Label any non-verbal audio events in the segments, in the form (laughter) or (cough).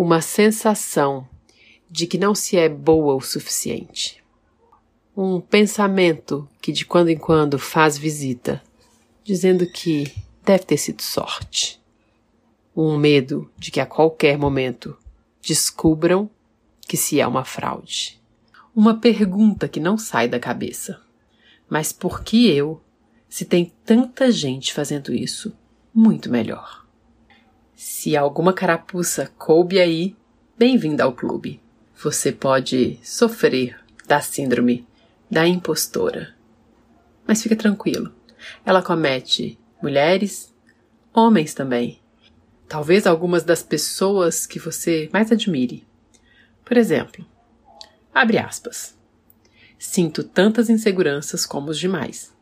uma sensação de que não se é boa o suficiente. Um pensamento que de quando em quando faz visita, dizendo que deve ter sido sorte. Um medo de que a qualquer momento descubram que se é uma fraude. Uma pergunta que não sai da cabeça. Mas por que eu, se tem tanta gente fazendo isso, muito melhor? Se alguma carapuça coube aí, bem-vinda ao clube. Você pode sofrer da síndrome da impostora. Mas fica tranquilo, ela comete mulheres, homens também. Talvez algumas das pessoas que você mais admire. Por exemplo, abre aspas. Sinto tantas inseguranças como os demais.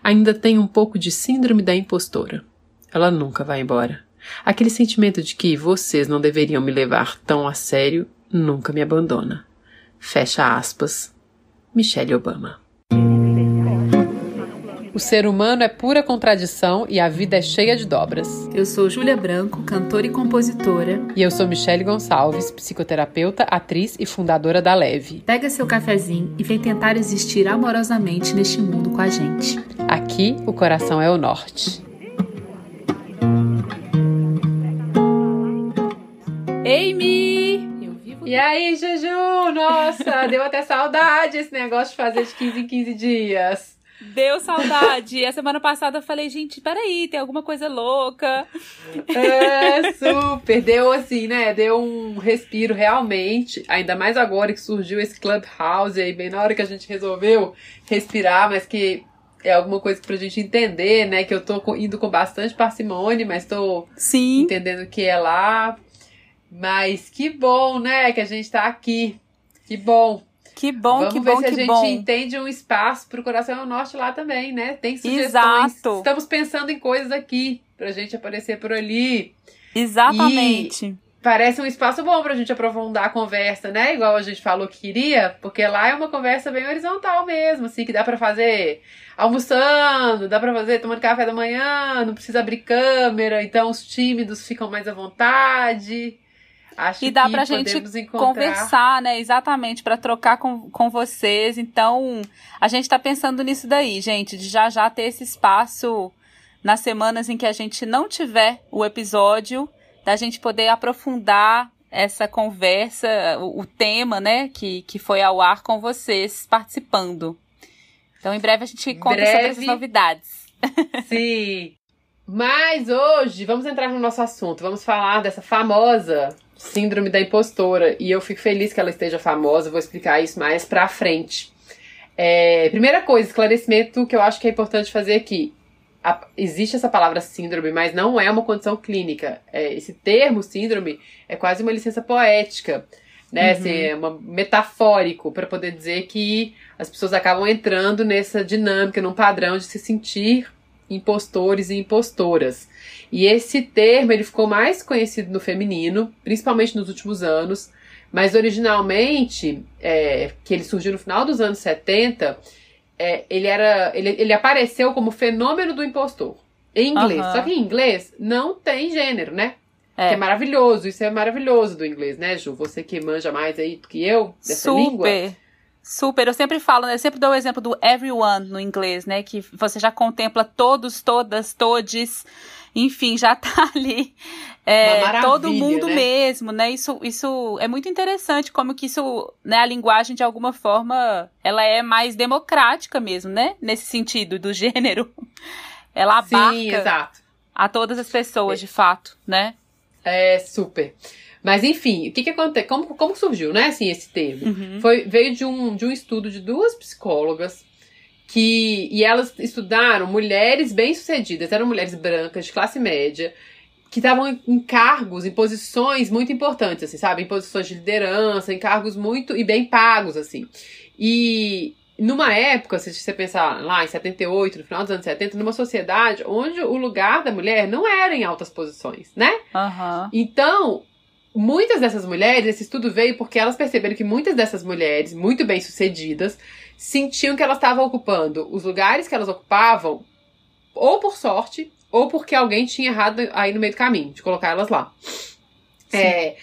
Ainda tenho um pouco de síndrome da impostora. Ela nunca vai embora. Aquele sentimento de que vocês não deveriam me levar tão a sério nunca me abandona. Fecha aspas. Michelle Obama. O ser humano é pura contradição e a vida é cheia de dobras. Eu sou Júlia Branco, cantora e compositora. E eu sou Michelle Gonçalves, psicoterapeuta, atriz e fundadora da Leve. Pega seu cafezinho e vem tentar existir amorosamente neste mundo com a gente. Aqui, o coração é o norte. Amy! E aí, Juju? Nossa, (laughs) deu até saudade esse negócio de fazer de 15 em 15 dias. Deu saudade. A semana passada eu falei, gente, peraí, tem alguma coisa louca. É, (laughs) super. Deu assim, né? Deu um respiro realmente. Ainda mais agora que surgiu esse Clubhouse aí, bem na hora que a gente resolveu respirar, mas que é alguma coisa pra gente entender, né? Que eu tô indo com bastante parcimônia, mas tô Sim. entendendo que é lá. Mas que bom, né? Que a gente tá aqui. Que bom. Que bom, Vamos que ver bom, se que a gente bom. entende um espaço pro Coração ao Norte lá também, né? Tem sugestões. Exato. Estamos pensando em coisas aqui pra gente aparecer por ali. Exatamente. Parece um espaço bom pra gente aprofundar a conversa, né? Igual a gente falou que queria, porque lá é uma conversa bem horizontal mesmo, assim, que dá pra fazer almoçando, dá pra fazer tomando café da manhã, não precisa abrir câmera, então os tímidos ficam mais à vontade. Acho E dá que pra gente encontrar... conversar, né? Exatamente, para trocar com, com vocês. Então, a gente tá pensando nisso daí, gente, de já já ter esse espaço nas semanas em que a gente não tiver o episódio, da gente poder aprofundar essa conversa, o, o tema, né, que, que foi ao ar com vocês participando. Então, em breve a gente conta sobre breve. essas novidades. (laughs) Sim. Mas hoje vamos entrar no nosso assunto. Vamos falar dessa famosa síndrome da impostora. E eu fico feliz que ela esteja famosa. Vou explicar isso mais pra frente. É, primeira coisa, esclarecimento que eu acho que é importante fazer aqui. A- existe essa palavra síndrome, mas não é uma condição clínica. É, esse termo síndrome é quase uma licença poética, né? Uhum. Assim, é uma metafórico para poder dizer que as pessoas acabam entrando nessa dinâmica, num padrão de se sentir impostores e impostoras. E esse termo ele ficou mais conhecido no feminino, principalmente nos últimos anos, mas originalmente, é, que ele surgiu no final dos anos 70, é, ele, era, ele, ele apareceu como fenômeno do impostor. Em inglês. Só que em inglês não tem gênero, né? É. Que é maravilhoso. Isso é maravilhoso do inglês, né, Ju? Você que manja mais aí do que eu dessa língua. Super. Eu sempre falo, né? Eu sempre dou o exemplo do everyone no inglês, né? Que você já contempla todos, todas, todes, enfim, já (laughs) tá ali. É, todo mundo né? mesmo, né? Isso, isso é muito interessante, como que isso, né? A linguagem, de alguma forma, ela é mais democrática mesmo, né? Nesse sentido, do (laughs) gênero. Ela abarca Sim, a todas as pessoas, de fato, né? É, super. Mas enfim, o que que acontece? Como, como surgiu, né, assim, esse termo? Uhum. Foi, veio de um, de um estudo de duas psicólogas que e elas estudaram mulheres bem-sucedidas, eram mulheres brancas de classe média, que estavam em- cargos, em posições muito importantes, assim, sabe? Em posições de liderança, em cargos muito e bem pagos, assim. E numa época, se você pensar lá em 78, no final dos anos 70, numa sociedade onde o lugar da mulher não era em altas posições, né? Aham. Então, muitas dessas mulheres, esse estudo veio porque elas perceberam que muitas dessas mulheres, muito bem sucedidas, sentiam que elas estavam ocupando os lugares que elas ocupavam, ou por sorte, ou porque alguém tinha errado aí no meio do caminho, de colocar elas lá. É,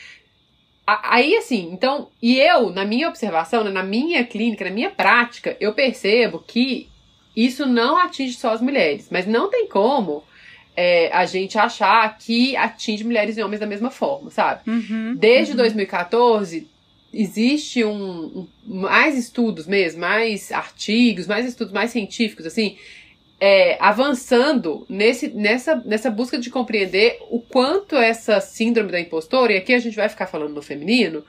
Aí, assim, então, e eu, na minha observação, né, na minha clínica, na minha prática, eu percebo que isso não atinge só as mulheres, mas não tem como é, a gente achar que atinge mulheres e homens da mesma forma, sabe? Uhum, Desde uhum. 2014, existe um, um, mais estudos mesmo, mais artigos, mais estudos mais científicos, assim, é, avançando nesse, nessa, nessa busca de compreender o quanto essa síndrome da impostora, e aqui a gente vai ficar falando no feminino,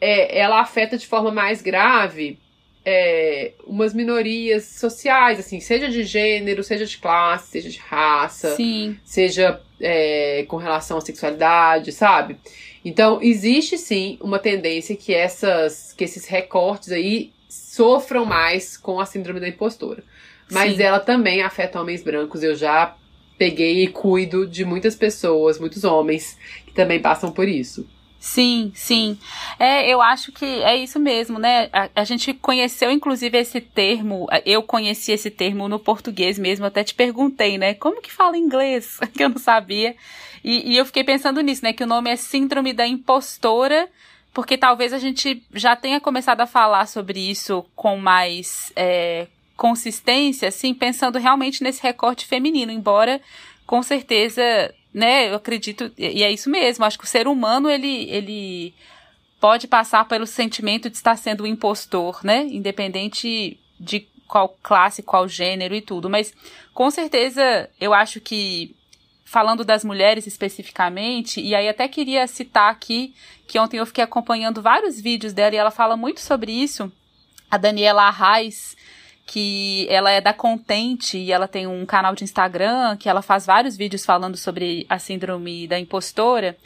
é, ela afeta de forma mais grave é, umas minorias sociais, assim, seja de gênero, seja de classe, seja de raça, Sim. seja é, com relação à sexualidade, sabe? Então, existe sim uma tendência que, essas, que esses recortes aí sofram mais com a síndrome da impostora. Mas Sim. ela também afeta homens brancos. Eu já peguei e cuido de muitas pessoas, muitos homens, que também passam por isso. Sim, sim. É, eu acho que é isso mesmo, né? A, a, gente conheceu, inclusive, esse termo. Eu conheci esse termo no português mesmo. Até te perguntei, né? Como que fala inglês? (laughs) que eu não sabia. E, e eu fiquei pensando nisso, né? Que o nome é Síndrome da Impostora, porque talvez a gente já tenha começado a falar sobre isso com mais é, consistência, assim, pensando realmente nesse recorte feminino, embora com certeza né, eu acredito, e é isso mesmo, acho que o ser humano, ele, ele pode passar pelo sentimento de estar sendo um impostor, né, independente de qual classe, qual gênero e tudo, mas com certeza eu acho que, falando das mulheres especificamente, e aí até queria citar aqui, que ontem eu fiquei acompanhando vários vídeos dela e ela fala muito sobre isso, a Daniela Arraes, que ela é da Contente e ela tem um canal de Instagram que ela faz vários vídeos falando sobre a síndrome da impostora.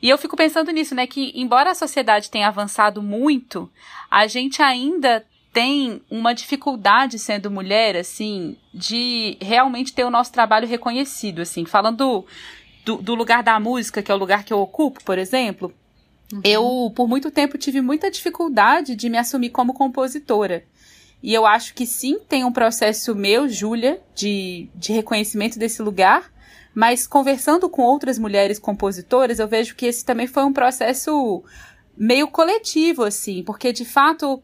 E eu fico pensando nisso, né, que embora a sociedade tenha avançado muito, a gente ainda tem uma dificuldade sendo mulher, assim, de realmente ter o nosso trabalho reconhecido, assim, falando do, do lugar da música, que é o lugar que eu ocupo, por exemplo, uhum. eu, por muito tempo, tive muita dificuldade de me assumir como compositora. E eu acho que sim, tem um processo meu, Júlia, de, de reconhecimento desse lugar. Mas conversando com outras mulheres compositoras, eu vejo que esse também foi um processo meio coletivo, assim, porque de fato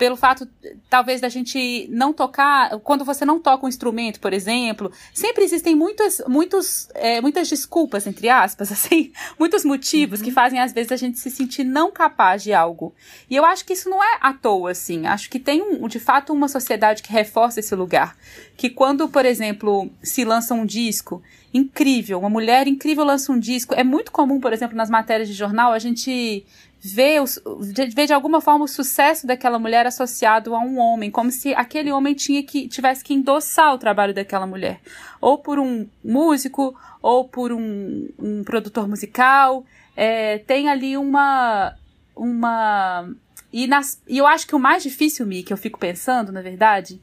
pelo fato, talvez, da gente não tocar. Quando você não toca um instrumento, por exemplo, sempre existem muitas, muitos, é, muitas desculpas, entre aspas, (laughs) assim, muitos motivos uhum. que fazem, às vezes, a gente se sentir não capaz de algo. E eu acho que isso não é à toa, assim. Acho que tem, um, de fato, uma sociedade que reforça esse lugar. Que quando, por exemplo, se lança um disco incrível, uma mulher incrível lança um disco, é muito comum, por exemplo, nas matérias de jornal, a gente vê de alguma forma o sucesso daquela mulher associado a um homem, como se aquele homem tinha que tivesse que endossar o trabalho daquela mulher, ou por um músico, ou por um, um produtor musical, é, tem ali uma uma e, nas, e eu acho que o mais difícil, Mi, que eu fico pensando, na verdade,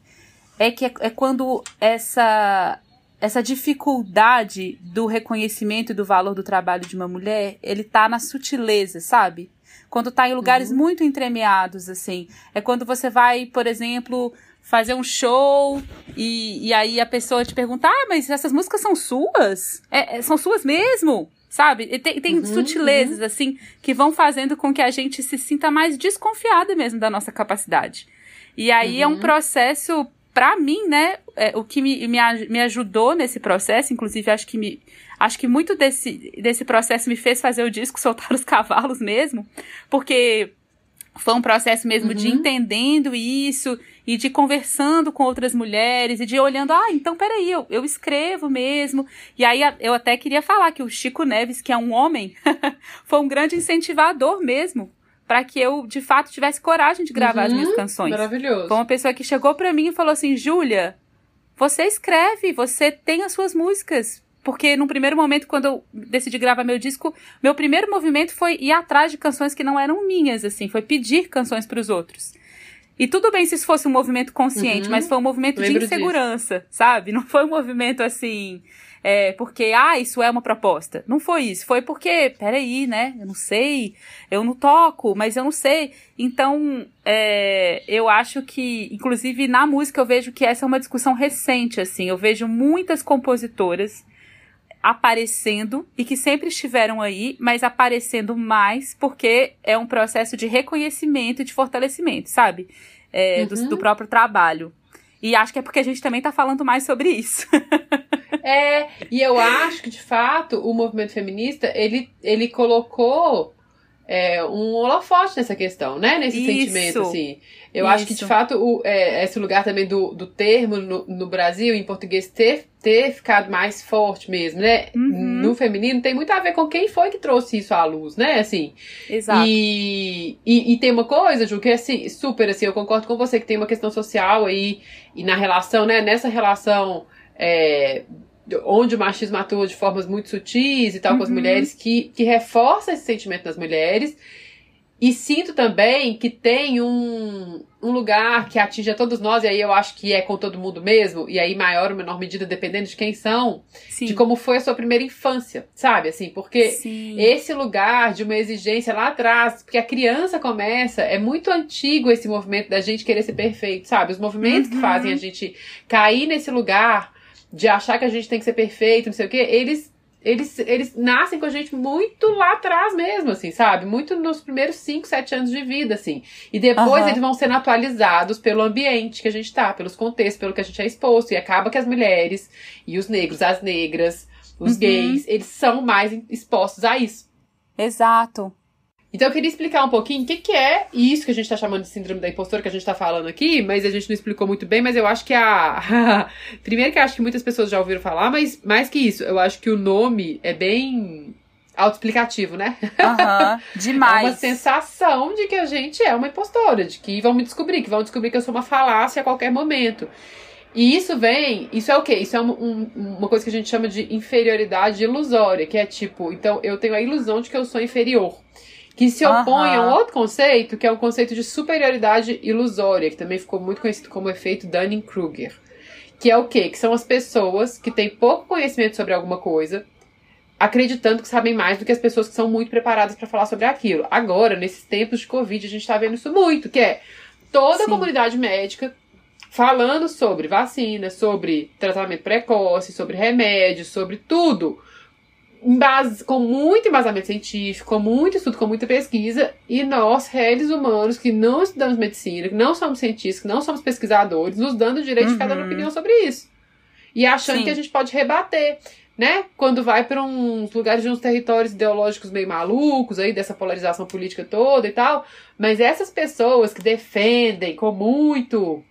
é que é, é quando essa essa dificuldade do reconhecimento e do valor do trabalho de uma mulher, ele tá na sutileza, sabe? Quando tá em lugares uhum. muito entremeados, assim. É quando você vai, por exemplo, fazer um show e, e aí a pessoa te pergunta: Ah, mas essas músicas são suas? É, é, são suas mesmo? Sabe? E tem, tem uhum, sutilezas, uhum. assim, que vão fazendo com que a gente se sinta mais desconfiada mesmo da nossa capacidade. E aí é um processo para mim, né, é, o que me, me, me ajudou nesse processo, inclusive acho que me, acho que muito desse, desse processo me fez fazer o disco (laughs) Soltar os Cavalos mesmo, porque foi um processo mesmo uhum. de entendendo isso e de conversando com outras mulheres e de olhando, ah, então peraí, eu, eu escrevo mesmo. E aí eu até queria falar que o Chico Neves, que é um homem, (laughs) foi um grande incentivador mesmo para que eu, de fato, tivesse coragem de gravar uhum, as minhas canções. Maravilhoso. Foi uma pessoa que chegou para mim e falou assim: Júlia, você escreve, você tem as suas músicas. Porque no primeiro momento, quando eu decidi gravar meu disco, meu primeiro movimento foi ir atrás de canções que não eram minhas, assim, foi pedir canções para os outros. E tudo bem se isso fosse um movimento consciente, uhum, mas foi um movimento de insegurança, disso. sabe? Não foi um movimento assim é, porque, ah, isso é uma proposta. Não foi isso. Foi porque, peraí, né? Eu não sei, eu não toco, mas eu não sei. Então, é, eu acho que, inclusive na música, eu vejo que essa é uma discussão recente, assim. Eu vejo muitas compositoras aparecendo e que sempre estiveram aí, mas aparecendo mais porque é um processo de reconhecimento e de fortalecimento, sabe? É, uhum. do, do próprio trabalho. E acho que é porque a gente também tá falando mais sobre isso. (laughs) é, e eu acho que, de fato, o movimento feminista, ele, ele colocou é, um holofote nessa questão, né? Nesse Isso. sentimento, assim. Eu Isso. acho que, de fato, o, é, esse lugar também do, do termo no, no, Brasil, em português, ter, ter ficado mais forte mesmo, né? Uhum. No feminino, tem muito a ver com quem foi que trouxe isso à luz, né? Assim. Exato. E, e, e tem uma coisa, Ju, que é assim, super, assim, eu concordo com você que tem uma questão social aí, e na relação, né? Nessa relação. É, onde o machismo atua de formas muito sutis e tal uhum. com as uhum. mulheres, que, que reforça esse sentimento nas mulheres. E sinto também que tem um, um lugar que atinge a todos nós, e aí eu acho que é com todo mundo mesmo, e aí maior ou menor medida, dependendo de quem são, Sim. de como foi a sua primeira infância, sabe? Assim, porque Sim. esse lugar de uma exigência lá atrás, porque a criança começa, é muito antigo esse movimento da gente querer ser perfeito, sabe? Os movimentos uhum. que fazem a gente cair nesse lugar de achar que a gente tem que ser perfeito, não sei o quê, eles eles, eles nascem com a gente muito lá atrás mesmo, assim, sabe? Muito nos primeiros 5, 7 anos de vida, assim. E depois uhum. eles vão sendo atualizados pelo ambiente que a gente tá, pelos contextos, pelo que a gente é exposto. E acaba que as mulheres e os negros, as negras, os uhum. gays, eles são mais expostos a isso. Exato. Então eu queria explicar um pouquinho o que, que é isso que a gente está chamando de síndrome da impostora, que a gente está falando aqui, mas a gente não explicou muito bem, mas eu acho que a. (laughs) Primeiro que eu acho que muitas pessoas já ouviram falar, mas mais que isso, eu acho que o nome é bem autoexplicativo, né? Uhum, demais. (laughs) É uma sensação de que a gente é uma impostora, de que vão me descobrir, que vão descobrir que eu sou uma falácia a qualquer momento. E isso vem, isso é o quê? Isso é um, um, uma coisa que a gente chama de inferioridade ilusória, que é tipo, então eu tenho a ilusão de que eu sou inferior que se opõe a um outro conceito, que é o conceito de superioridade ilusória, que também ficou muito conhecido como efeito Dunning-Kruger. Que é o quê? Que são as pessoas que têm pouco conhecimento sobre alguma coisa, acreditando que sabem mais do que as pessoas que são muito preparadas para falar sobre aquilo. Agora, nesses tempos de Covid, a gente está vendo isso muito, que é toda Sim. a comunidade médica falando sobre vacina, sobre tratamento precoce, sobre remédios, sobre tudo com muito embasamento científico, com muito estudo, com muita pesquisa, e nós, réis humanos, que não estudamos medicina, que não somos cientistas, que não somos pesquisadores, nos dando o direito uhum. de ficar dando opinião sobre isso. E achando Sim. que a gente pode rebater, né? Quando vai para uns lugares de uns territórios ideológicos meio malucos, aí, dessa polarização política toda e tal. Mas essas pessoas que defendem com muito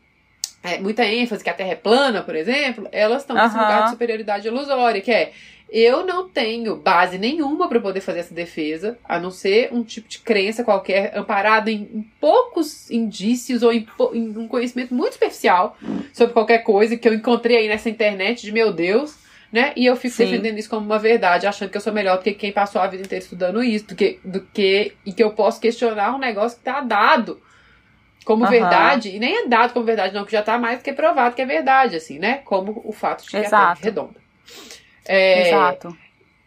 é, muita ênfase que a Terra é plana, por exemplo, elas estão nesse lugar de superioridade ilusória, que é eu não tenho base nenhuma para poder fazer essa defesa, a não ser um tipo de crença qualquer, amparado em, em poucos indícios ou em, em, um conhecimento muito superficial sobre qualquer coisa que eu encontrei aí nessa internet de meu Deus, né? E eu fico Sim. defendendo isso como uma verdade, achando que eu sou melhor do que quem passou a vida inteira estudando isso, do que, do que e que eu posso questionar um negócio que tá dado como uhum. verdade, e nem é dado como verdade, não, que já tá mais do que provado que é verdade, assim, né? Como o fato de que Exato. a Terra é redonda. É, Exato.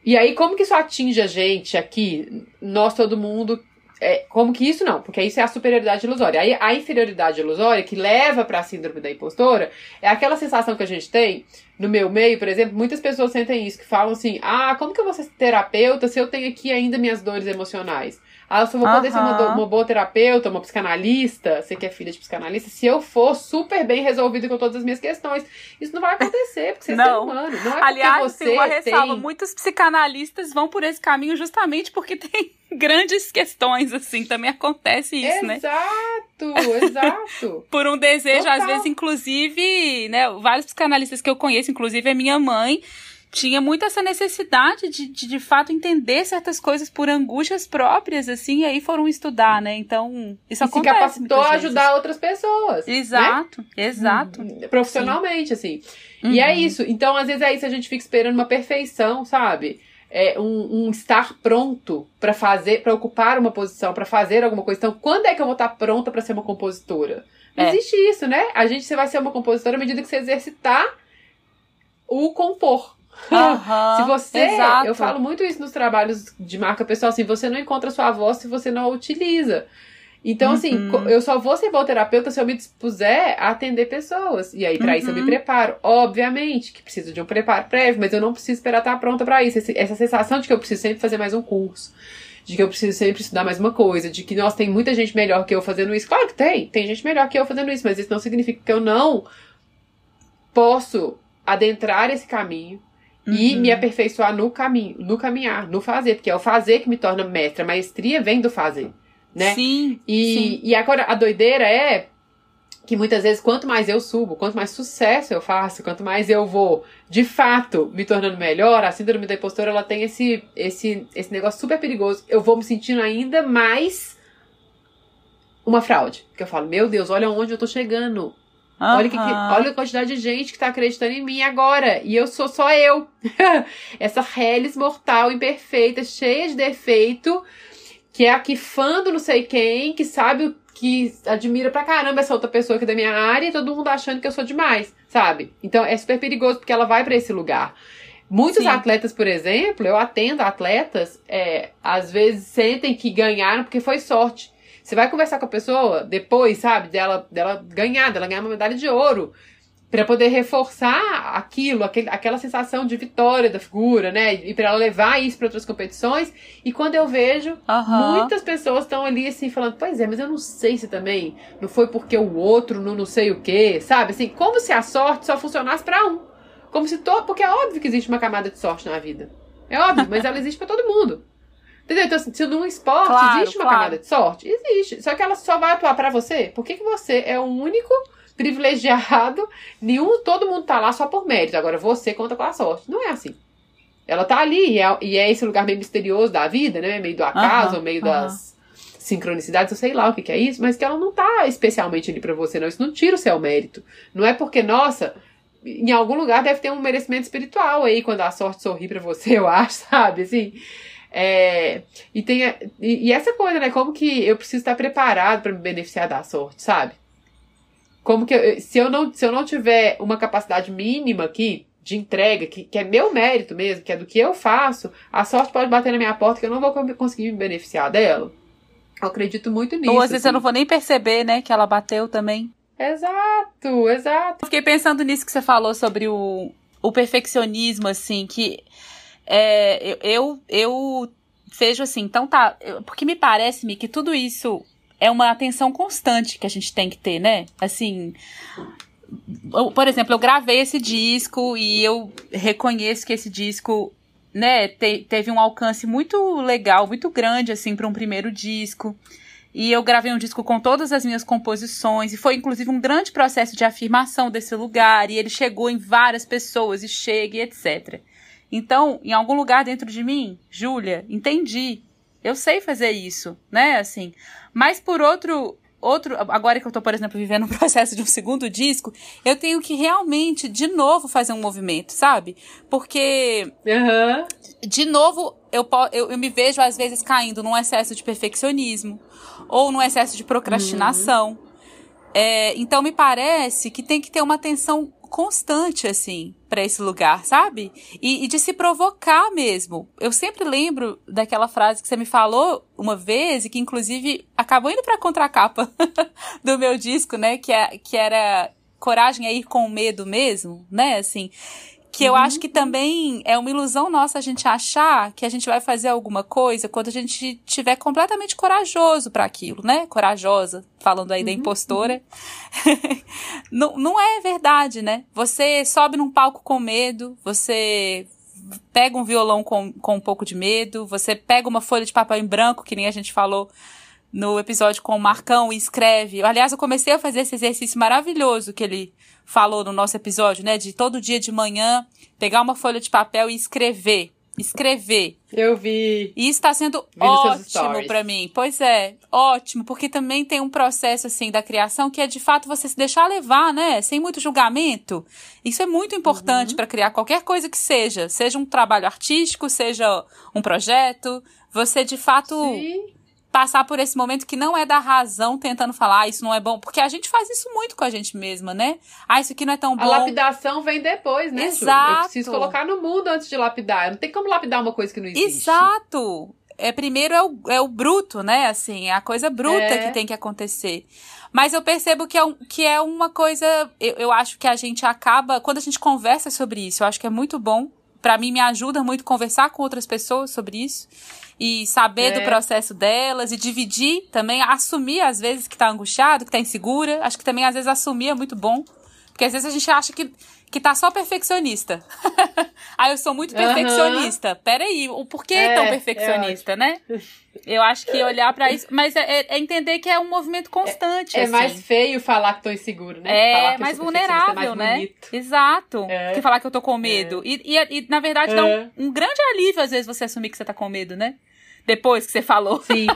E aí, como que isso atinge a gente aqui? Nós, todo mundo. É, como que isso não? Porque isso é a superioridade ilusória. Aí a inferioridade ilusória, que leva para a síndrome da impostora, é aquela sensação que a gente tem no meu meio, por exemplo, muitas pessoas sentem isso, que falam assim: ah, como que eu vou ser terapeuta se eu tenho aqui ainda minhas dores emocionais? Ah, eu só vou poder ser uma, uma, boa terapeuta, uma psicanalista, você que é filha de psicanalista, se eu for super bem resolvido com todas as minhas questões. Isso não vai acontecer, porque você não. é humano. Não é Aliás, você tem uma ressalva. Tem... Muitos psicanalistas vão por esse caminho justamente porque (laughs) tem grandes questões, assim. Também acontece isso, exato, né? Exato, (laughs) exato. por um desejo, Total. às vezes, inclusive, né? Vários psicanalistas que eu conheço, inclusive a minha mãe, tinha muito essa necessidade de, de, de fato, entender certas coisas por angústias próprias, assim, e aí foram estudar, né? Então, isso e acontece. Se capacitou a ajudar outras pessoas. Exato, né? exato. Hum, profissionalmente, Sim. assim. Uhum. E é uhum. isso. Então, às vezes é isso, a gente fica esperando uma perfeição, sabe? É um, um estar pronto para fazer, para ocupar uma posição, para fazer alguma coisa. Então, quando é que eu vou estar pronta para ser uma compositora? Não é. existe isso, né? A gente você vai ser uma compositora à medida que você exercitar o compor. (laughs) se você. Exato. Eu falo muito isso nos trabalhos de marca pessoal, assim, você não encontra sua voz se você não a utiliza. Então, assim, Uhum. eu só vou ser terapeuta se eu me dispuser a atender pessoas. E aí, pra isso, eu me Uhum. preparo. Obviamente que preciso de um preparo prévio, mas eu não preciso esperar estar pronta pra isso. Essa sensação de que eu preciso sempre fazer mais um curso, de que eu preciso sempre estudar mais uma coisa, de que, nossa, tem muita gente melhor que eu fazendo isso. Claro que tem, tem gente melhor que eu fazendo isso, mas isso não significa que eu não posso adentrar esse caminho e Uhum. me aperfeiçoar no caminho, no caminhar, no fazer, porque é o fazer que me torna mestra. A maestria vem do fazer, né? Sim. E, sim. e agora a doideira é que muitas vezes, quanto mais eu subo, quanto mais sucesso eu faço, quanto mais eu vou, de fato, me tornando melhor, a síndrome da impostora, ela tem esse, esse, esse negócio super perigoso. Eu vou me sentindo ainda mais uma fraude. Porque eu falo, meu Deus, olha onde eu tô chegando. Olha, que, que- olha a quantidade de gente que tá acreditando em mim agora. E eu sou só eu. (laughs) Essa reles mortal, imperfeita, cheia de defeito, que é aqui fã do não sei quem, que sabe o que admira pra caramba essa outra pessoa aqui da minha área e todo mundo achando que eu sou demais, sabe? Então é super perigoso porque ela vai pra esse lugar. Muitos Sim. atletas, por exemplo, eu atendo atletas, é, às vezes sentem que ganharam porque foi sorte. Você vai conversar com a pessoa depois, sabe, dela, dela ganhar, dela ganhar uma medalha de ouro, Pra poder reforçar aquilo, aquele, aquela sensação de vitória da figura, né? E pra ela levar isso pra outras competições. E quando eu vejo, Aham. muitas pessoas estão ali assim falando: Pois é, mas eu não sei se também não foi porque o outro não, não sei o que, sabe? Assim, como se a sorte só funcionasse pra um. Como se todo. Porque é óbvio que existe uma camada de sorte na vida. É óbvio, mas ela existe pra todo mundo. Entendeu? Então, assim, se num esporte Claro, existe uma claro. camada de sorte, existe. Só que ela só vai atuar pra você. Por que, que você é o único privilegiado? (laughs) Nenhum, todo mundo tá lá só por mérito. Agora você conta com a sorte. Não é assim. Ela tá ali e é, e é esse lugar meio misterioso da vida, né? Meio do acaso, Aham, meio aham. das sincronicidades, eu sei lá o que, que é isso, mas que ela não tá especialmente ali pra você, não. Isso não tira o seu mérito. Não é porque, nossa, em algum lugar deve ter um merecimento espiritual aí quando a sorte sorri pra você, eu acho, (laughs) sabe? Assim. É, e, tem, e, e essa coisa, né? Como que eu preciso estar preparado pra me beneficiar da sorte, sabe? Como que eu- se eu não se eu não tiver uma capacidade mínima aqui de entrega, que, que é meu mérito mesmo, que é do que eu faço, a sorte pode bater na minha porta que eu não vou co- conseguir me beneficiar dela. Eu acredito muito nisso. Ou às vezes eu assim. não vou nem perceber, né, que ela bateu também. Exato, exato. Eu fiquei pensando nisso que você falou sobre o, o perfeccionismo, assim, que é, eu, eu, vejo assim, então tá, porque me parece-me que tudo isso é uma atenção constante que a gente tem que ter, né? Assim, eu- por exemplo, eu gravei esse disco e eu reconheço que esse disco, né, te- teve um alcance muito legal, muito grande, assim, para um primeiro disco. E eu gravei um disco com todas as minhas composições, e foi inclusive um grande processo de afirmação desse lugar, e ele chegou em várias pessoas, e chega, e etc. Então, em algum lugar dentro de mim, Júlia, entendi. Eu sei fazer isso, né? Assim. Mas por outro. Outro, agora que eu tô, por exemplo, vivendo (laughs) um processo de um segundo disco, eu tenho que realmente, de novo, fazer um movimento, sabe? Porque Aham. de novo, eu, eu, eu me vejo às vezes caindo num excesso de perfeccionismo ou num excesso de procrastinação. É, então me parece que tem que ter uma atenção constante assim para esse lugar, sabe? E, e de se provocar mesmo. Eu sempre lembro daquela frase que você me falou uma vez e que inclusive acabou indo para contracapa (laughs) do meu disco, né? Que, é, que era coragem é ir com medo mesmo, né? Assim, que eu acho que também é uma ilusão nossa a gente achar que a gente vai fazer alguma coisa quando a gente tiver completamente corajoso para aquilo, né? Corajosa, falando aí da impostora. (laughs) não, não é verdade, né? Você sobe num palco com medo, você pega um violão com, com um pouco de medo, você pega uma folha de papel em branco, que nem a gente falou no episódio com o Marcão, e escreve. Aliás, eu comecei a fazer esse exercício maravilhoso que ele falou no nosso episódio, né? De todo dia de manhã pegar uma folha de papel e escrever. Escrever. Eu vi. E isso está sendo Vi ótimo para mim. Pois é, ótimo, porque também tem um processo assim da criação que é de fato você se deixar levar, né? Sem muito julgamento. Isso é muito Uhum. importante para criar qualquer coisa que seja, seja um trabalho artístico, seja um projeto, você de fato Sim. Passar por esse momento que não é da razão tentando falar, ah, isso não é bom, porque a gente faz isso muito com a gente mesma, né? Ah, isso aqui não é tão A bom. lapidação vem depois, né? Ju? Exato. Eu preciso colocar no mundo antes de lapidar. Não tem como lapidar uma coisa que não existe. Exato. é primeiro é o, é o bruto, né? Assim, é a coisa bruta É. que tem que acontecer. Mas eu percebo que é, um- que é uma coisa. Eu, eu acho que a gente acaba. Quando a gente conversa sobre isso, eu acho que é muito bom. Pra mim, me ajuda muito conversar com outras pessoas sobre isso. E saber É. do processo delas. E dividir também. Assumir, às vezes, que tá angustiado, que tá insegura. Acho que também, às vezes, assumir é muito bom. Porque às vezes a gente acha que, que tá só perfeccionista. (laughs) ah, eu sou muito perfeccionista. Peraí, o porquê É, tão é perfeccionista, né? Eu acho que olhar pra isso. Mas é, é- é entender que é um movimento constante. É assim. mais feio falar que tô inseguro, né? É eu mais é vulnerável, mais né? Exato. É. Que falar que eu tô com medo. E, e, e, na verdade, dá É. um, um grande alívio, às vezes, você assumir que você tá com medo, né? Depois que você falou. Sim.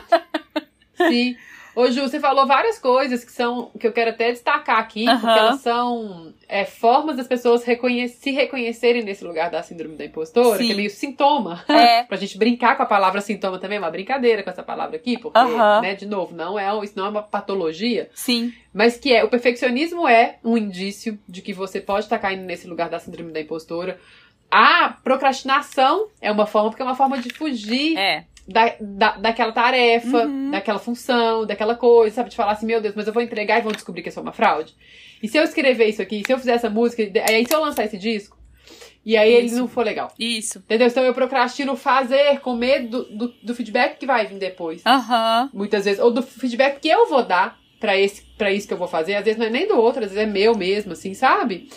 Sim. Ô, Ju, você falou várias coisas que são que eu quero até destacar aqui, porque elas são é, formas das pessoas reconhe- se reconhecerem nesse lugar da síndrome da impostora, Sim. que é meio sintoma. É. (laughs) pra gente brincar com a palavra sintoma também, é uma brincadeira com essa palavra aqui, porque, né, de novo, não é, isso não é uma patologia, Sim. mas que é, o perfeccionismo é um indício de que você pode estar caindo nesse lugar da síndrome da impostora. A procrastinação é uma forma, porque é uma forma de fugir É. da, da, daquela tarefa, Uhum. daquela função, daquela coisa, sabe? De falar assim, meu Deus, mas eu vou entregar e vão descobrir que eu sou uma fraude. E se eu escrever isso aqui, se eu fizer essa música, e aí se eu lançar esse disco, e aí ele Isso. não for legal. Isso. Entendeu? Então eu procrastino fazer com medo do, do, do feedback que vai vir depois. Aham. Muitas vezes. Ou do feedback que eu vou dar pra, esse, pra isso que eu vou fazer. Às vezes não é nem do outro, às vezes é meu mesmo, assim, sabe?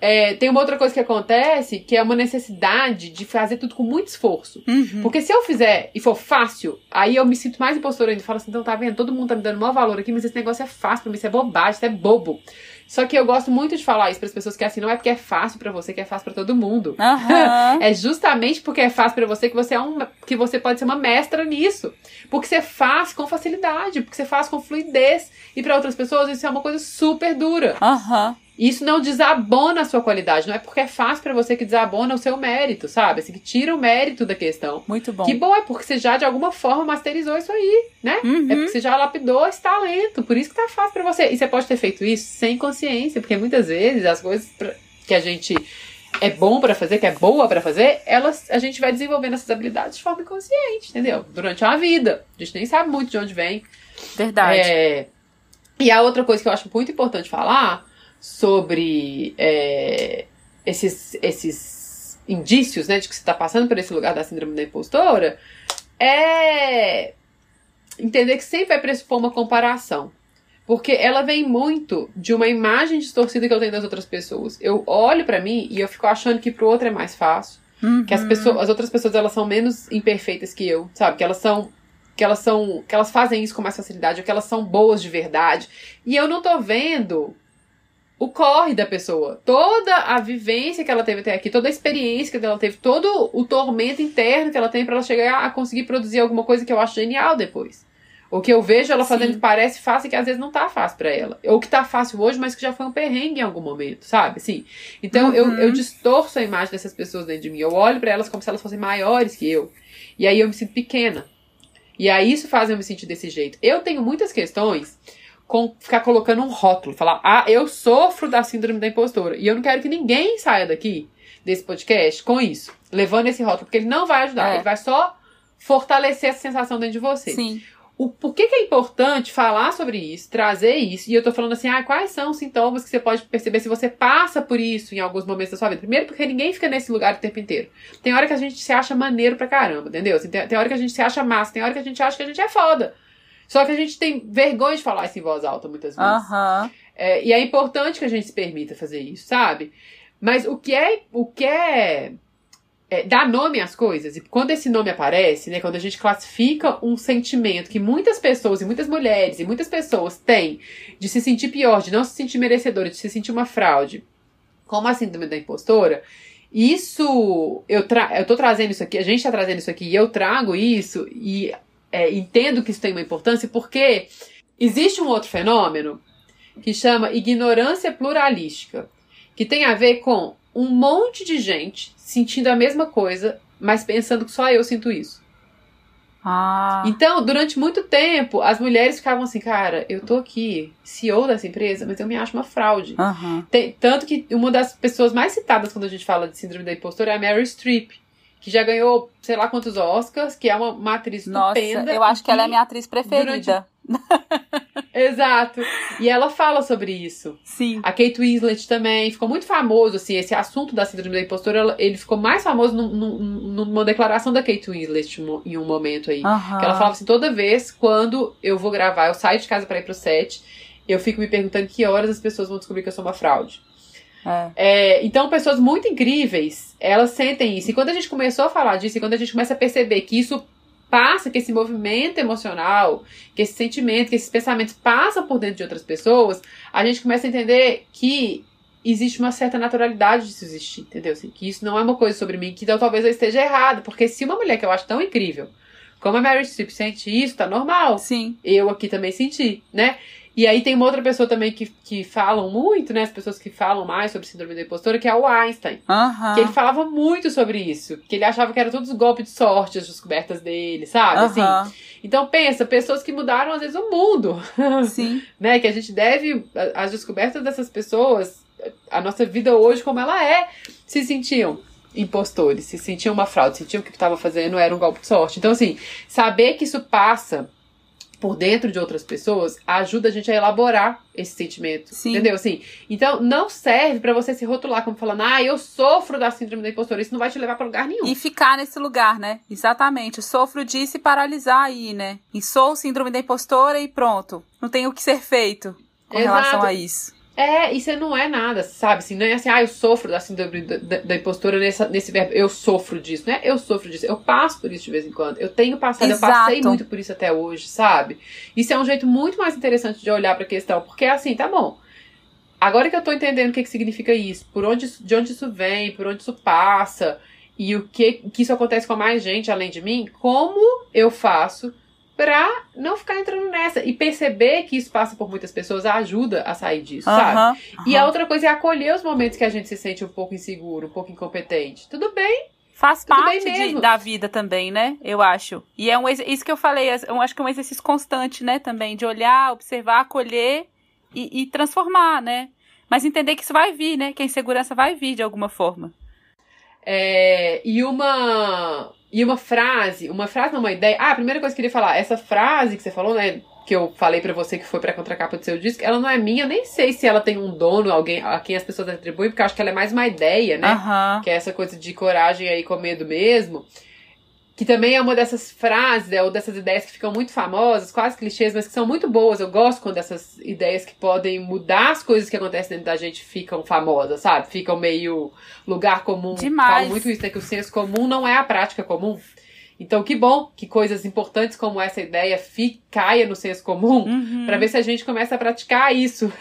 É, tem uma outra coisa que acontece, que é uma necessidade de fazer tudo com muito esforço. Uhum. Porque se eu fizer e for fácil, aí eu me sinto mais impostora ainda. Falo assim, então tá vendo? Todo mundo tá me dando maior valor aqui, mas esse negócio é fácil pra mim, isso é bobagem, isso é bobo. Só que eu gosto muito de falar isso pras pessoas que é assim, não é porque é fácil pra você que é fácil pra todo mundo. Aham. (laughs) É justamente porque é fácil pra você que você é um, que você pode ser uma mestra nisso. Porque você faz com facilidade, porque você faz com fluidez. E pra outras pessoas isso é uma coisa super dura. Isso não desabona a sua qualidade, não é porque é fácil pra você que desabona o seu mérito, sabe? Assim, que tira o mérito da questão. Muito bom. Que bom, é porque você já de alguma forma masterizou isso aí, né? Uhum. É porque você já lapidou esse talento, por isso que tá fácil pra você. E você pode ter feito isso sem consciência, porque muitas vezes as coisas que a gente é bom pra fazer, que é boa pra fazer, elas a gente vai desenvolvendo essas habilidades de forma inconsciente, entendeu? Durante a vida. A gente nem sabe muito de onde vem. Verdade. É, E a outra coisa que eu acho muito importante falar sobre é, esses, esses indícios, né, de que você está passando por esse lugar da síndrome da impostora, é entender que sempre vai pressupor uma comparação. Porque ela vem muito de uma imagem distorcida que eu tenho das outras pessoas. Eu olho pra mim e eu fico achando que pro outro é mais fácil. Que as Uhum. pessoas, as outras pessoas elas são menos imperfeitas que eu, sabe? Que elas são que elas são que elas fazem isso com mais facilidade, ou que elas são boas de verdade. E eu não tô vendo o corre da pessoa, toda a vivência que ela teve até aqui, toda a experiência que ela teve, todo o tormento interno que ela tem pra ela chegar a conseguir produzir alguma coisa que eu acho genial depois. O que eu vejo ela fazendo Sim. que parece fácil e que às vezes não tá fácil pra ela. Ou que tá fácil hoje, mas que já foi um perrengue em algum momento, sabe? Assim, então eu, Uhum. eu distorço a imagem dessas pessoas dentro de mim. Eu olho pra elas como se elas fossem maiores que eu. E aí eu me sinto pequena. E aí isso faz eu me sentir desse jeito. Eu tenho muitas questões com ficar colocando um rótulo, falar, ah, eu sofro da síndrome da impostora. E eu não quero que ninguém saia daqui desse podcast com isso, levando esse rótulo, porque ele não vai ajudar, É. ele vai só fortalecer essa sensação dentro de você. Sim. O, por que, que é importante falar sobre isso, trazer isso? E eu tô falando assim, ah, quais são os sintomas que você pode perceber se você passa por isso em alguns momentos da sua vida? Primeiro, porque ninguém fica nesse lugar o tempo inteiro. Tem hora que a gente se acha maneiro pra caramba, entendeu? Assim, tem, tem hora que a gente se acha massa, tem hora que a gente acha que a gente é foda. Só que a gente tem vergonha de falar isso em voz alta muitas vezes. Aham. É, e é importante que a gente se permita fazer isso, sabe? Mas o que é. O que é, é dar nome às coisas, e quando esse nome aparece, né? Quando a gente classifica um sentimento que muitas pessoas, e muitas mulheres, e muitas pessoas têm de se sentir pior, de não se sentir merecedora, de se sentir uma fraude, como a síndrome da impostora. Isso, eu, tra eu tô trazendo isso aqui, a gente tá trazendo isso aqui, e eu trago isso, e é, entendo que isso tem uma importância, porque existe um outro fenômeno que chama ignorância pluralística, que tem a ver com um monte de gente sentindo a mesma coisa, mas pensando que só eu sinto isso. Ah. Então, durante muito tempo, as mulheres ficavam assim, cara, eu tô aqui, CEO dessa empresa, mas eu me acho uma fraude. Aham. Tem- tanto que uma das pessoas mais citadas quando a gente fala de síndrome da impostora é a Mary Streep. Que já ganhou sei lá quantos Oscars, que é uma, uma atriz Nossa, estupenda. eu acho que, ela é minha atriz preferida. (laughs) Exato. E ela fala sobre isso. Sim. A Kate Winslet também ficou muito famoso, assim, esse assunto da síndrome da impostora, ele ficou mais famoso num- num- numa declaração da Kate Winslet em um momento aí. Aham. Que ela falava assim, toda vez quando eu vou gravar, eu saio de casa pra ir pro set, eu fico me perguntando que horas as pessoas vão descobrir que eu sou uma fraude. É. É, então, pessoas muito incríveis, elas sentem isso. E quando a gente começou a falar disso, e quando a gente começa a perceber que isso passa, que esse movimento emocional, que esse sentimento, que esses pensamentos passam por dentro de outras pessoas, a gente começa a entender que existe uma certa naturalidade disso existir, entendeu? Assim, que isso não é uma coisa sobre mim, que então, talvez eu esteja errado. Porque se uma mulher que eu acho tão incrível, como a Mary Streep sente isso, tá normal Sim. eu aqui também senti, né? E aí tem uma outra pessoa também que, que falam muito, né? As pessoas que falam mais sobre síndrome da impostora, que é o Einstein. Que ele falava muito sobre isso. Que ele achava que era todos golpes de sorte, as descobertas dele, sabe? Assim. Então pensa, pessoas que mudaram às vezes o mundo, (laughs) Sim. né? Que a gente deve, as descobertas dessas pessoas, a nossa vida hoje como ela é, se sentiam impostores, se sentiam uma fraude, sentiam que o que estava fazendo era um golpe de sorte. Então assim, saber que isso passa por dentro de outras pessoas ajuda a gente a elaborar esse sentimento. Sim. Entendeu? Assim, então não serve pra você se rotular como falando, ah, eu sofro da síndrome da impostora. Isso não vai te levar pra lugar nenhum. E ficar nesse lugar, né? Exatamente. Sofro disso e paralisar aí, né? E sou síndrome da impostora e pronto. Não tem o que ser feito com Exato. relação a isso. É, isso não é nada, sabe? Assim, não é assim, ah, eu sofro da síndrome da, da, da impostora nessa, nesse verbo, eu sofro disso, não é? Eu sofro disso, eu passo por isso de vez em quando. Eu tenho passado, Exato. eu passei muito por isso até hoje, sabe? Isso é um jeito muito mais interessante de olhar pra questão, porque é assim, tá bom. Agora que eu tô entendendo o que, que significa isso, por onde, de onde isso vem, por onde isso passa, e o que, que isso acontece com mais gente além de mim, como eu faço pra não ficar entrando nessa? E perceber que isso passa por muitas pessoas ajuda a sair disso, sabe? E a outra coisa é acolher os momentos que a gente se sente um pouco inseguro, um pouco incompetente. Tudo bem, Faz Tudo parte bem de- da vida também, né? Eu acho. E é um isso que eu falei, eu acho que é um exercício constante, né? Também, de olhar, observar, acolher e, e transformar, né? Mas entender que isso vai vir, né? Que a insegurança vai vir de alguma forma. É, e uma e uma frase, uma frase não, uma ideia. Ah, a primeira coisa que eu queria falar, essa frase que você falou, né, que eu falei pra você que foi pra contracapa do seu disco, ela não é minha, eu nem sei se ela tem um dono, alguém a quem as pessoas atribuem, porque eu acho que ela é mais uma ideia, né? Aham. que é essa coisa de coragem aí com medo mesmo, que também é uma dessas frases, né, ou dessas ideias que ficam muito famosas, quase clichês, mas que são muito boas. Eu gosto quando essas ideias que podem mudar as coisas que acontecem dentro da gente ficam famosas, sabe? Ficam meio lugar comum. Demais. Falo muito isso, né, que o senso comum não é a prática comum. Então, que bom que coisas importantes como essa ideia fi, caia no senso comum, Uhum. Pra ver se a gente começa a praticar isso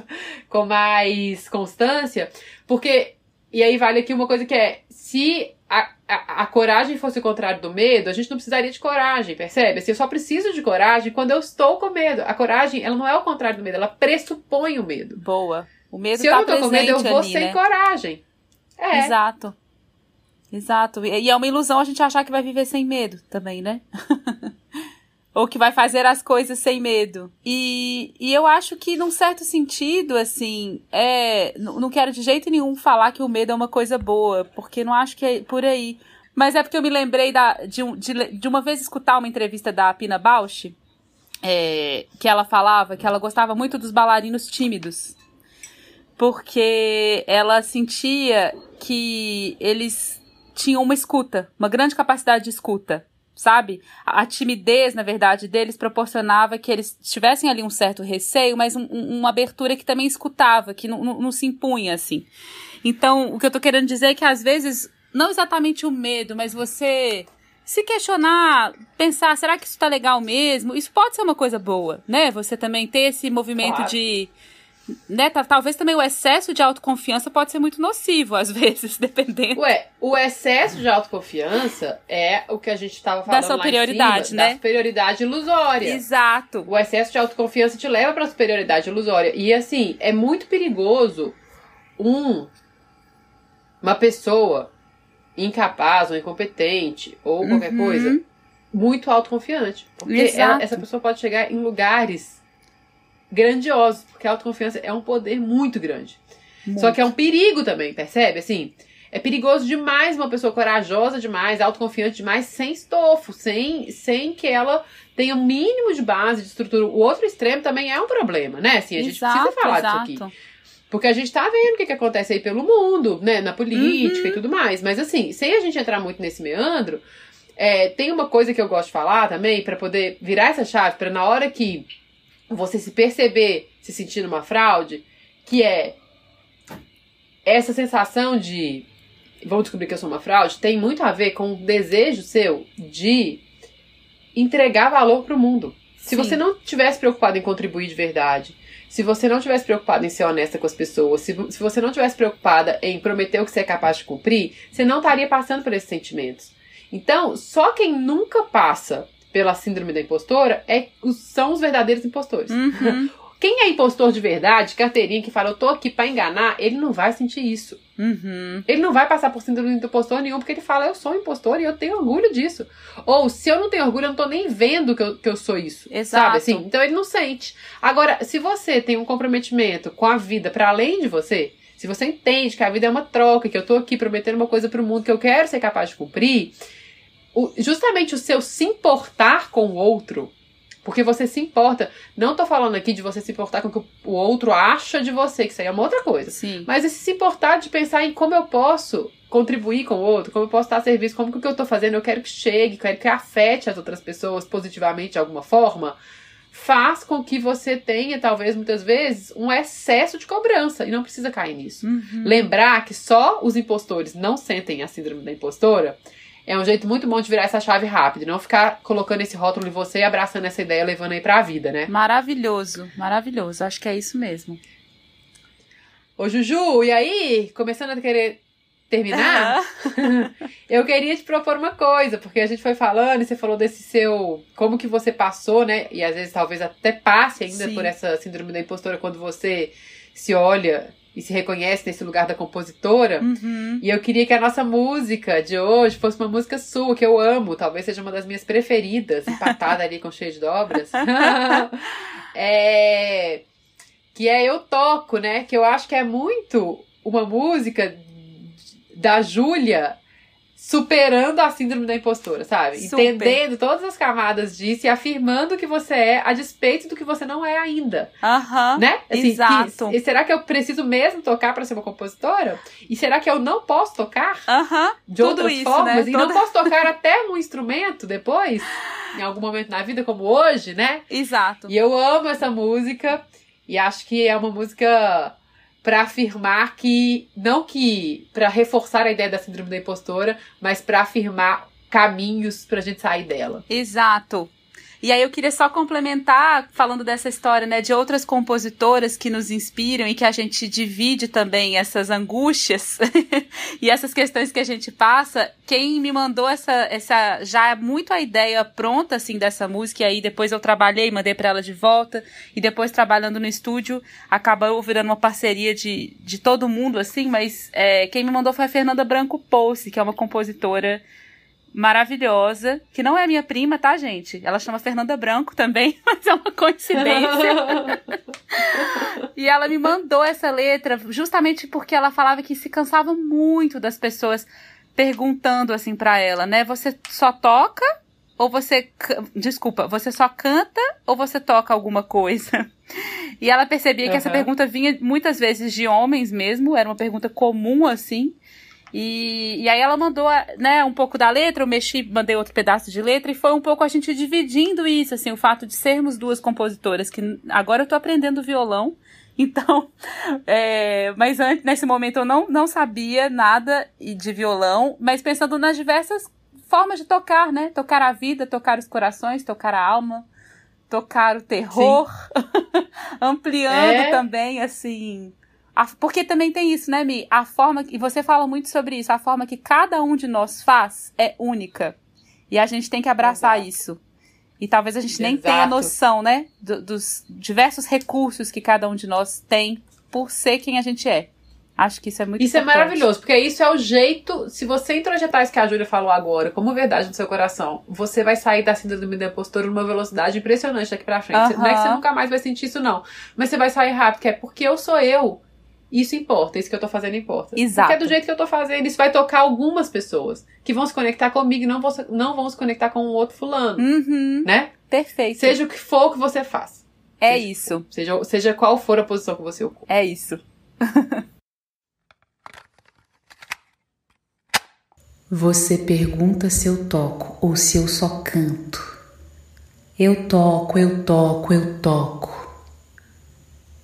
(laughs) com mais constância. Porque, e aí vale aqui uma coisa que é: se a, a, a coragem fosse o contrário do medo, a gente não precisaria de coragem, percebe? Assim, eu só preciso de coragem quando eu estou com medo. A coragem, ela não é o contrário do medo, ela pressupõe o medo. Boa. O medo se eu tá não tô com medo, eu vou ali, sem né? coragem. É. Exato. Exato. E é uma ilusão a gente achar que vai viver sem medo também, né? (laughs) Ou que vai fazer as coisas sem medo. E, e eu acho que, num certo sentido, assim, é. Não quero de jeito nenhum falar que o medo é uma coisa boa, porque não acho que é por aí. Mas é porque eu me lembrei da, de, um- de, de uma vez escutar uma entrevista da Pina Bausch, é, que ela falava que ela gostava muito dos bailarinos tímidos porque ela sentia que eles tinham uma escuta, uma grande capacidade de escuta, sabe? A, timidez, na verdade, deles proporcionava que eles tivessem ali um certo receio, mas um- um- uma abertura que também escutava, que não, não, não se impunha assim. Então, o que eu tô querendo dizer é que às vezes, não exatamente o medo, mas você se questionar, pensar, será que isso tá legal mesmo? Isso pode ser uma coisa boa, né? Você também ter esse movimento Claro. de né, ta- talvez também o excesso de autoconfiança pode ser muito nocivo, às (laughs) vezes, dependendo. Ué, o excesso de autoconfiança é o que a gente tava falando lá em superioridade, cima, né? Da superioridade ilusória. Exato. O excesso de autoconfiança te leva pra superioridade ilusória. E assim, é muito perigoso um uma pessoa incapaz ou incompetente ou qualquer Uhum. coisa muito autoconfiante. Porque ela- essa pessoa pode chegar em lugares grandiosos, porque a autoconfiança é um poder muito grande. Só que é um perigo também, percebe? Assim, É perigoso demais uma pessoa corajosa demais, autoconfiante demais, sem estofo, sem, sem que ela tenha um mínimo de base, de estrutura. O outro extremo também é um problema, né? Assim, a gente exato, precisa falar exato. disso aqui. Porque a gente tá vendo o que, que acontece aí pelo mundo, né? Na política uhum. e tudo mais. Mas assim, sem a gente entrar muito nesse meandro, é, tem uma coisa que eu gosto de falar também, para poder virar essa chave, para na hora que você se perceber se sentindo uma fraude, que é essa sensação de vão descobrir que eu sou uma fraude, tem muito a ver com o desejo seu de entregar valor para o mundo. Se Sim. você não tivesse preocupado em contribuir de verdade, se você não tivesse preocupado em ser honesta com as pessoas, se, se você não tivesse preocupada em prometer o que você é capaz de cumprir, você não estaria passando por esses sentimentos. Então, só quem nunca passa pela síndrome da impostora é, são os verdadeiros impostores. Uhum. (laughs) Quem é impostor de verdade, carteirinha que fala, eu tô aqui para enganar, ele não vai sentir isso. Uhum. Ele não vai passar por síndrome do impostor nenhum, porque ele fala, eu sou impostor e eu tenho orgulho disso. Ou, se eu não tenho orgulho, eu não tô nem vendo que eu, que eu sou isso. Exato. Sabe assim? Então ele não sente. Agora, se você tem um comprometimento com a vida para além de você, se você entende que a vida é uma troca, que eu tô aqui prometendo uma coisa pro mundo que eu quero ser capaz de cumprir, o, justamente o seu se importar com o outro porque você se importa. Não tô falando aqui de você se importar com o que o outro acha de você, que isso aí é uma outra coisa. Sim. Mas esse se importar de pensar em como eu posso contribuir com o outro, como eu posso estar a serviço, como que o que eu tô fazendo eu quero que chegue, quero que afete as outras pessoas positivamente de alguma forma, faz com que você tenha, talvez, muitas vezes, um excesso de cobrança. E não precisa cair nisso. Uhum. Lembrar que só os impostores não sentem a síndrome da impostora é um jeito muito bom de virar essa chave rápido, não ficar colocando esse rótulo em você e abraçando essa ideia, levando aí pra vida, né? Maravilhoso, maravilhoso. Acho que é isso mesmo. Ô, Juju, e aí? Começando a querer terminar, uhum. (laughs) eu queria te propor uma coisa, porque a gente foi falando e você falou desse seu. Como que você passou, né? E às vezes talvez até passe ainda Sim. por essa síndrome da impostora quando você se olha e se reconhece nesse lugar da compositora. Uhum. E eu queria que a nossa música de hoje fosse uma música sua, que eu amo, talvez seja uma das minhas preferidas, empatada ali com cheio de dobras. (laughs) é, que é Eu Toco, né? Que eu acho que é muito uma música da Júlia superando a síndrome da impostora, sabe? Super. Entendendo todas as camadas disso e afirmando que você é a despeito do que você não é ainda. Aham. Né? Assim, exato. e será que eu preciso mesmo tocar para ser uma compositora? E será que eu não posso tocar? Aham. De Tudo outras isso, formas? Né? E Toda... não posso tocar (laughs) até um instrumento depois? Em algum momento na vida, como hoje, né? Exato. E eu amo essa música. E acho que é uma música para afirmar que não que para reforçar a ideia da síndrome da impostora, mas para afirmar caminhos pra gente sair dela. Exato. E aí eu queria só complementar, falando dessa história, né, de outras compositoras que nos inspiram e que a gente divide também essas angústias (laughs) e essas questões que a gente passa. Quem me mandou essa, essa já é muito a ideia pronta, assim, dessa música, e aí depois eu trabalhei, mandei para ela de volta, e depois trabalhando no estúdio, acabou virando uma parceria de, de todo mundo, assim, mas é, quem me mandou foi a Fernanda Branco Pouce, que é uma compositora maravilhosa, que não é minha prima, tá, gente? Ela chama Fernanda Branco também, (laughs) mas é uma coincidência. (laughs) e ela me mandou essa letra justamente porque ela falava que se cansava muito das pessoas perguntando assim para ela, né? Você só toca ou você desculpa, você só canta ou você toca alguma coisa? E ela percebia que uhum. essa pergunta vinha muitas vezes de homens mesmo, era uma pergunta comum assim. E, e aí ela mandou, né, um pouco da letra, eu mexi, mandei outro pedaço de letra, e foi um pouco a gente dividindo isso, assim, o fato de sermos duas compositoras, que agora eu tô aprendendo violão, (laughs) então, é, mas antes, nesse momento eu não, não sabia nada de violão, mas pensando nas diversas formas de tocar, né? Tocar a vida, tocar os corações, tocar a alma, tocar o terror, (laughs) ampliando é. também, assim, a, porque também tem isso, né, Mi? A forma, e você fala muito sobre isso, a forma que cada um de nós faz é única. E a gente tem que abraçar Exato. isso. E talvez a gente nem Exato. tenha noção, né, do, dos diversos recursos que cada um de nós tem por ser quem a gente é. Acho que isso é muito Isso importante. é maravilhoso, porque isso é o jeito. Se você introjetar isso que a Júlia falou agora, como verdade no seu coração, você vai sair da síndrome da impostora numa velocidade impressionante daqui pra frente. Não é que você nunca mais vai sentir isso, não. Mas você vai sair rápido, que é porque eu sou eu. Isso importa, isso que eu tô fazendo importa. Exato. Porque é do jeito que eu tô fazendo, isso vai tocar algumas pessoas que vão se conectar comigo e não vão, não vão se conectar com o outro fulano, Uhum. né? Perfeito. Seja o que for que você faz. É seja- isso. Seja, seja qual for a posição que você ocupa. É isso. (laughs) Você pergunta se eu toco ou se eu só canto. Eu toco, eu toco, eu toco.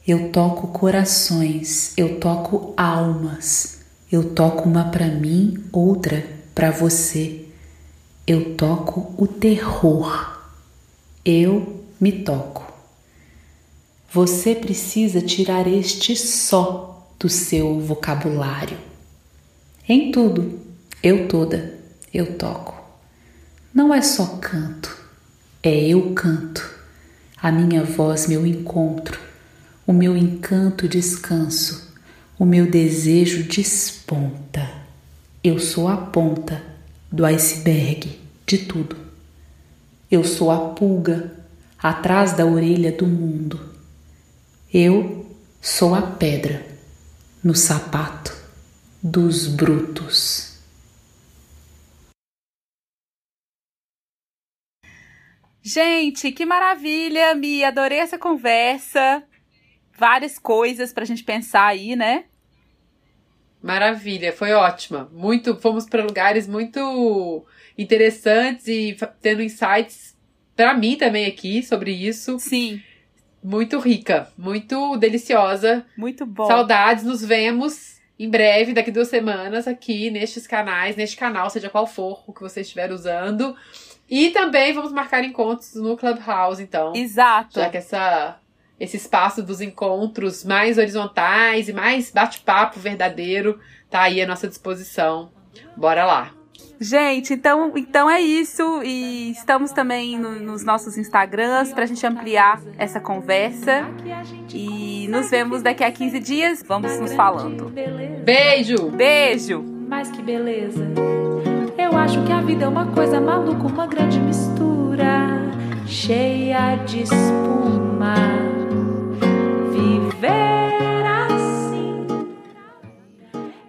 Eu toco corações, eu toco almas. Eu toco uma pra mim, outra pra você. Eu toco o terror. Eu me toco. Você precisa tirar este só do seu vocabulário. Em tudo, eu toda, eu toco. Não é só canto, é eu canto. A minha voz, meu encontro, o meu encanto descanso, o meu desejo desponta. Eu sou a ponta do iceberg de tudo. Eu sou a pulga atrás da orelha do mundo. Eu sou a pedra no sapato dos brutos. Gente, que maravilha, Mi. Adorei essa conversa. Várias coisas pra gente pensar aí, né? Maravilha, foi ótima. Muito, fomos para lugares muito interessantes e tendo insights para mim também aqui sobre isso. Sim, Muito rica, muito deliciosa. muito bom. Saudades, nos vemos em breve, daqui duas semanas, aqui nestes canais, neste canal, seja qual for o que você estiver usando. E também vamos marcar encontros no Clubhouse, então. Exato. Já que essa, esse espaço dos encontros mais horizontais e mais bate-papo verdadeiro tá aí à nossa disposição. Bora lá. Gente, então, então é isso. E estamos também no- nos nossos Instagrams pra gente ampliar essa conversa. E nos vemos daqui a 15 dias. Vamos nos falando. Beijo! Beijo! Mas que beleza. Eu acho que a vida é uma coisa maluca, uma grande mistura, cheia de espuma. Viver assim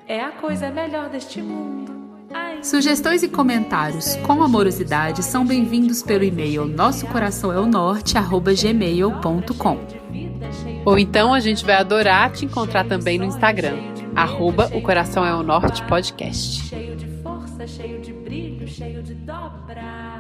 é a coisa melhor deste mundo. Ai, Sugestões e comentários com amorosidade são bem-vindos pelo e-mail cheia Ou então a gente vai adorar te encontrar também no Instagram. Arroba o Coração é o Norte Podcast. cheio de força, cheio de brilho, cheio de dobra.